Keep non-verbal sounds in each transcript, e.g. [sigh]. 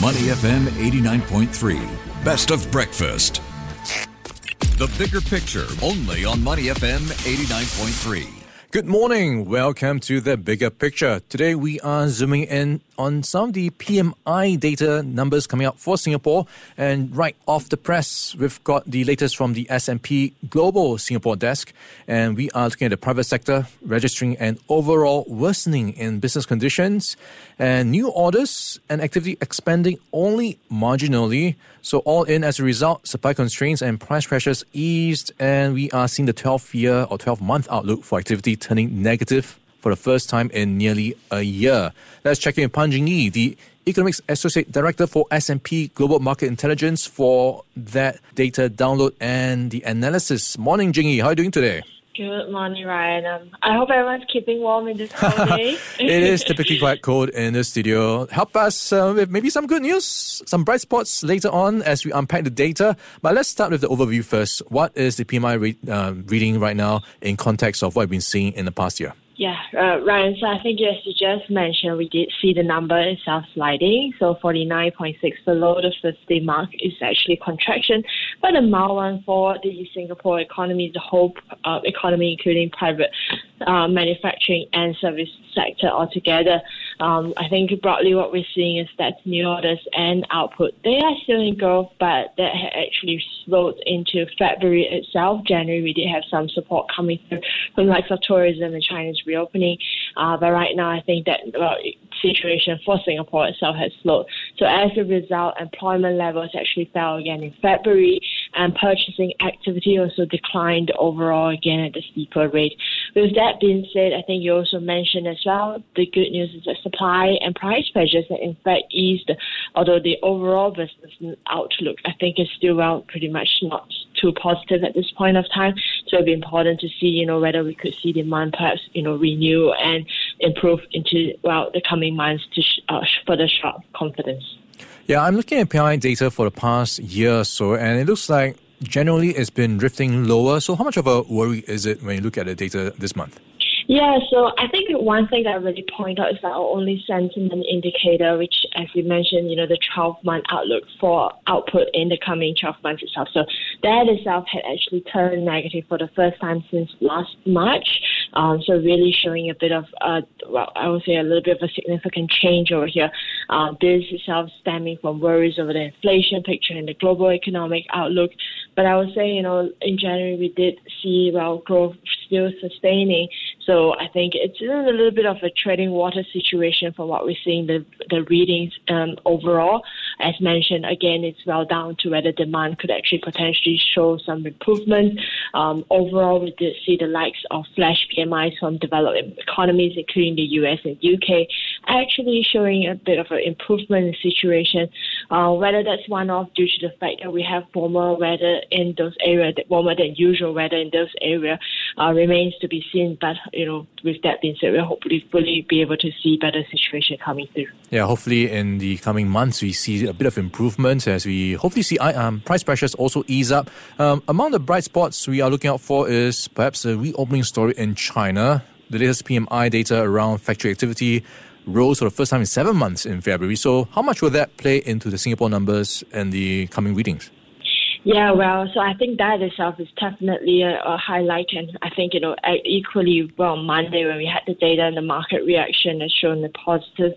Money FM 89.3. Best of breakfast. The bigger picture only on Money FM 89.3. Good morning. Welcome to the bigger picture. Today we are zooming in on some of the PMI data numbers coming out for Singapore. And right off the press, we've got the latest from the S&P Global Singapore desk. And we are looking at the private sector registering an overall worsening in business conditions and new orders and activity expanding only marginally. So all in as a result, supply constraints and price pressures eased and we are seeing the 12 year or 12 month outlook for activity turning negative for the first time in nearly a year. Let's check in with Pan Jingyi, the Economics Associate Director for S&P Global Market Intelligence for that data download and the analysis. Morning, Jingyi. How are you doing today? Good morning, Ryan. Um, I hope everyone's keeping warm in this cold day. [laughs] it is typically quite cold in the studio. Help us uh, with maybe some good news, some bright spots later on as we unpack the data. But let's start with the overview first. What is the PMI re- uh, reading right now in context of what we've been seeing in the past year? Yeah, uh, Ryan, so I think as you just mentioned, we did see the number itself sliding. So 49.6 below the 50 mark is actually contraction, but a mild one for the Singapore economy, the whole uh, economy, including private uh, manufacturing and service sector altogether. Um, I think broadly what we're seeing is that new orders and output, they are still in growth, but that actually slowed into February itself. January, we did have some support coming through from likes of tourism and China's reopening. Uh, but right now, I think that well, situation for Singapore itself has slowed. So as a result, employment levels actually fell again in February, and purchasing activity also declined overall again at a steeper rate. With that being said, I think you also mentioned as well the good news is that supply and price pressures have in fact eased, although the overall business outlook I think is still well pretty much not too positive at this point of time. So it'll be important to see, you know, whether we could see demand perhaps, you know, renew and improve into well the coming months to sh- uh, further sharp confidence. Yeah, I'm looking at PMI data for the past year or so, and it looks like generally it's been drifting lower. So, how much of a worry is it when you look at the data this month? Yeah, so I think one thing that I really point out is that our only sentiment indicator, which, as you mentioned, you know, the 12 month outlook for output in the coming 12 months itself. So that itself had actually turned negative for the first time since last March. Um, so really showing a bit of, uh, well, I would say a little bit of a significant change over here. Uh, this itself stemming from worries over the inflation picture and the global economic outlook. But I would say, you know, in January we did see, well, growth still sustaining. So I think it's a little bit of a treading water situation for what we're seeing the the readings um, overall. As mentioned, again, it's well down to whether demand could actually potentially show some improvement. Um, overall, we did see the likes of flash PMIs from developed economies, including the US and UK, actually showing a bit of an improvement in the situation. Uh, whether that's one off due to the fact that we have warmer weather in those areas, warmer than usual weather in those areas, uh, remains to be seen. But you know, with that being said, we'll hopefully fully be able to see better situation coming through. Yeah, hopefully in the coming months we see a bit of improvement as we hopefully see um, price pressures also ease up. Um, among the bright spots we are looking out for is perhaps a reopening story in China. The latest PMI data around factory activity rose for the first time in seven months in February. So, how much will that play into the Singapore numbers and the coming readings? Yeah, well, so I think that itself is definitely a, a, highlight, and I think you know equally well Monday when we had the data and the market reaction has shown the positive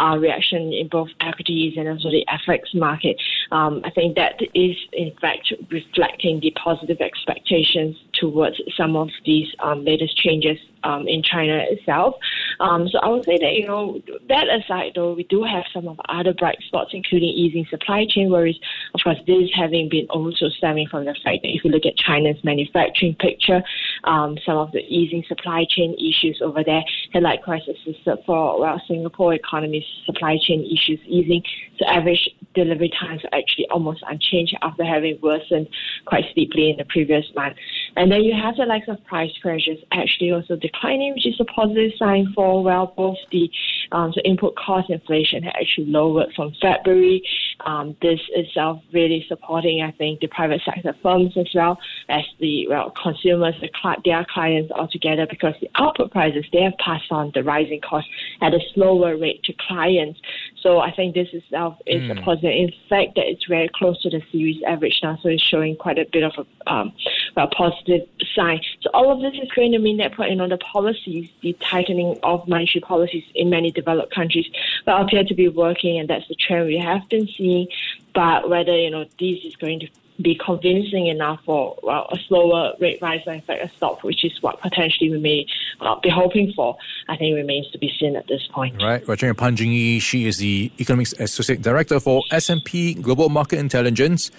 uh, reaction in both equities and also the FX market. Um, I think that is in fact reflecting the positive expectations towards some of these um, latest changes um, in China itself. Um, so I would say that, you know, that aside, though, we do have some of other bright spots, including easing supply chain worries. Of course, this having been also stemming from the fact that if you look at China's manufacturing picture, um, some of the easing supply chain issues over there had likewise assisted for, well, Singapore economy's supply chain issues easing. So average delivery times are actually almost unchanged after having worsened quite steeply in the previous month. And then you have the likes of price pressures actually also declining, which is a positive sign for, well, both the um, so input cost inflation had actually lowered from February. Um, this itself really supporting, I think, the private sector firms as well as the well consumers, the, their clients altogether, because the output prices they have passed on the rising cost at a slower rate to clients. So I think this itself is mm. a hmm. positive. In fact, that it's very close to the series average now, so it's showing quite a bit of a, um, a positive sign. So all of this is going to mean that you know the policies, the tightening of monetary policies in many developed countries, will appear to be working, and that's the trend we have been seeing. But whether you know this is going to be convincing enough for well, a slower rate rise and in fact a stop, which is what potentially we may uh, be hoping for, I think remains to be seen at this point. Right. We're Pan Jingyi. She is the Economics Associate Director for S&P Global Market Intelligence.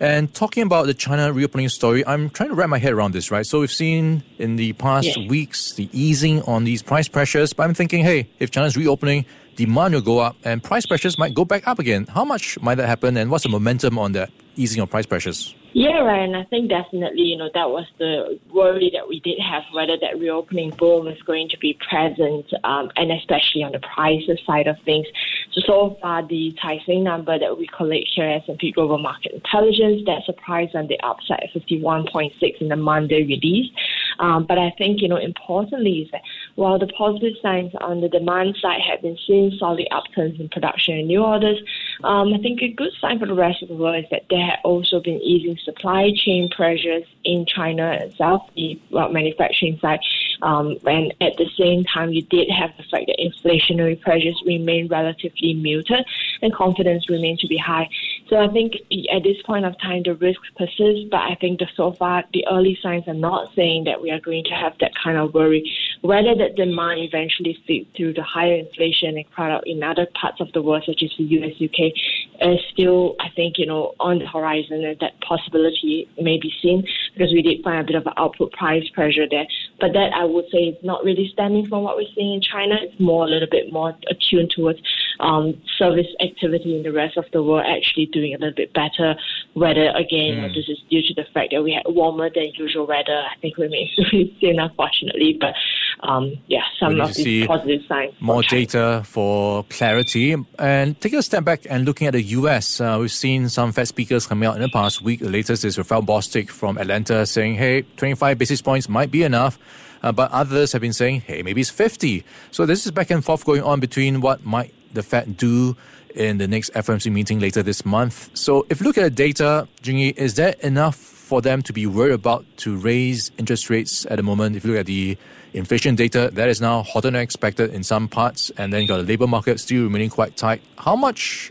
And talking about the China reopening story, I'm trying to wrap my head around this, right? So we've seen in the past yeah. weeks the easing on these price pressures, but I'm thinking, hey, if China's reopening, demand will go up and price pressures might go back up again. How much might that happen and what's the momentum on that easing of price pressures? Yeah, right. And I think definitely, you know, that was the worry that we did have whether that reopening boom is going to be present, um, and especially on the prices side of things. So so far, the Caixin number that we collect here at S&P Global Market Intelligence that surprised on the upside, 51.6 in the Monday release. Um, but I think, you know, importantly is that while the positive signs on the demand side have been seeing solid upturns in production and new orders, um, I think a good sign for the rest of the world is that there have also been easing supply chain pressures in China itself, the well, manufacturing side. Um, and at the same time, you did have the fact that inflationary pressures remain relatively muted and confidence remains to be high. So I think at this point of time, the risks persist, but I think the, so far the early signs are not saying that we are going to have that kind of worry. Whether that demand eventually feeds through the higher inflation and crowd out in other parts of the world, such as the US, UK, is still, I think, you know, on the horizon and that possibility may be seen because we did find a bit of output price pressure there. But that I would say is not really stemming from what we're seeing in China. It's more a little bit more attuned towards um, service activity in the rest of the world actually doing a little bit better. Whether again mm. this is due to the fact that we had warmer than usual weather, I think remains [laughs] to be seen, unfortunately. But um, yeah, some of these positive signs. More data for clarity. And taking a step back and looking at the US, uh, we've seen some Fed speakers coming out in the past week. The latest is Raphael Bostic from Atlanta saying, hey, 25 basis points might be enough. Uh, but others have been saying, hey, maybe it's 50. So this is back and forth going on between what might the Fed do in the next FOMC meeting later this month. So if you look at the data, Jingyi, is that enough for them to be worried about to raise interest rates at the moment? If you look at the inflation data, that is now hotter than expected in some parts, and then got the labor market still remaining quite tight. How much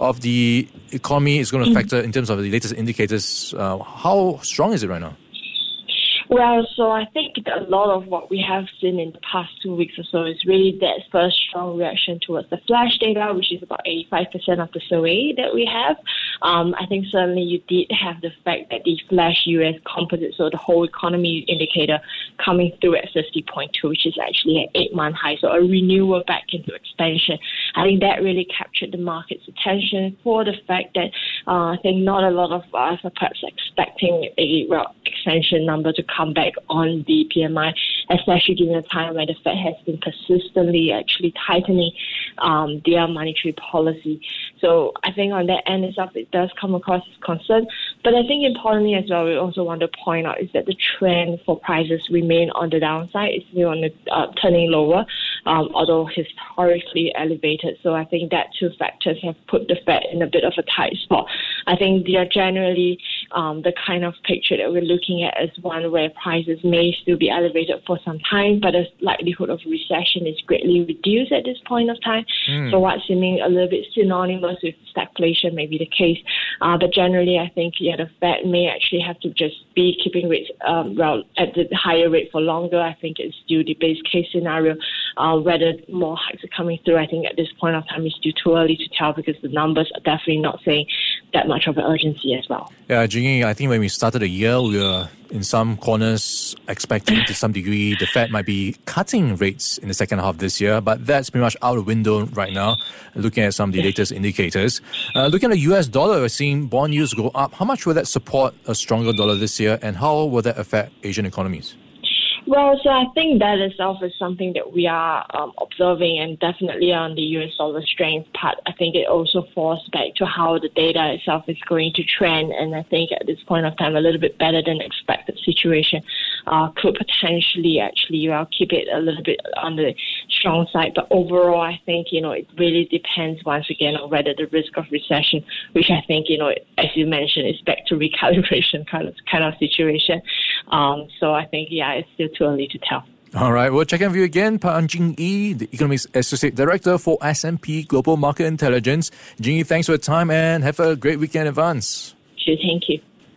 of the economy is going to factor in terms of the latest indicators? Uh, how strong is it right now? Well, so I think a lot of what we have seen in the past two weeks or so is really that first strong reaction towards the flash data, which is about 85% of the survey that we have. Um, I think certainly you did have the fact that the flash US composite, so the whole economy indicator, coming through at 50.2, which is actually an eight month high, so a renewal back into expansion. I think that really captured the market's attention for the fact that uh, I think not a lot of us are perhaps expecting a well, number to come back on the PMI, especially given a time where the Fed has been persistently actually tightening um, their monetary policy. So I think on that end itself, it does come across as concern. But I think importantly as well, we also want to point out is that the trend for prices remain on the downside. It's still on the uh, turning lower, um, although historically elevated. So I think that two factors have put the Fed in a bit of a tight spot. I think they are generally um, the kind of picture that we're looking at is one where prices may still be elevated for some time, but the likelihood of recession is greatly reduced at this point of time. Mm. So what's seeming a little bit synonymous with stagflation may be the case. Uh, but generally, I think yeah, the Fed may actually have to just be keeping rates um, well, at the higher rate for longer. I think it's still the base case scenario. Uh, whether more hikes are coming through, I think at this point of time it's still too early to tell because the numbers are definitely not saying that much of an urgency as well. Yeah, Jingyi, I think when we started the year, we were in some corners expecting to some degree the Fed might be cutting rates in the second half of this year, but that's pretty much out the window right now, looking at some of the latest indicators. Uh, looking at the US dollar, we're seeing bond yields go up. How much will that support a stronger dollar this year, and how will that affect Asian economies? Well, so I think that itself is something that we are um, observing, and definitely on the US dollar strength part, I think it also falls back to how the data itself is going to trend. And I think at this point of time, a little bit better than expected situation uh, could potentially actually well keep it a little bit on the strong side. But overall, I think you know it really depends once again on whether the risk of recession, which I think you know as you mentioned is back to [laughs] recalibration kind of kind of situation. Um, so I think yeah, it's still too early to tell. All right, we'll check in with you again, Pan Jingyi, the Economics Associate Director for S&P Global Market Intelligence. Jingyi, thanks for your time and have a great weekend in advance. Sure, thank you.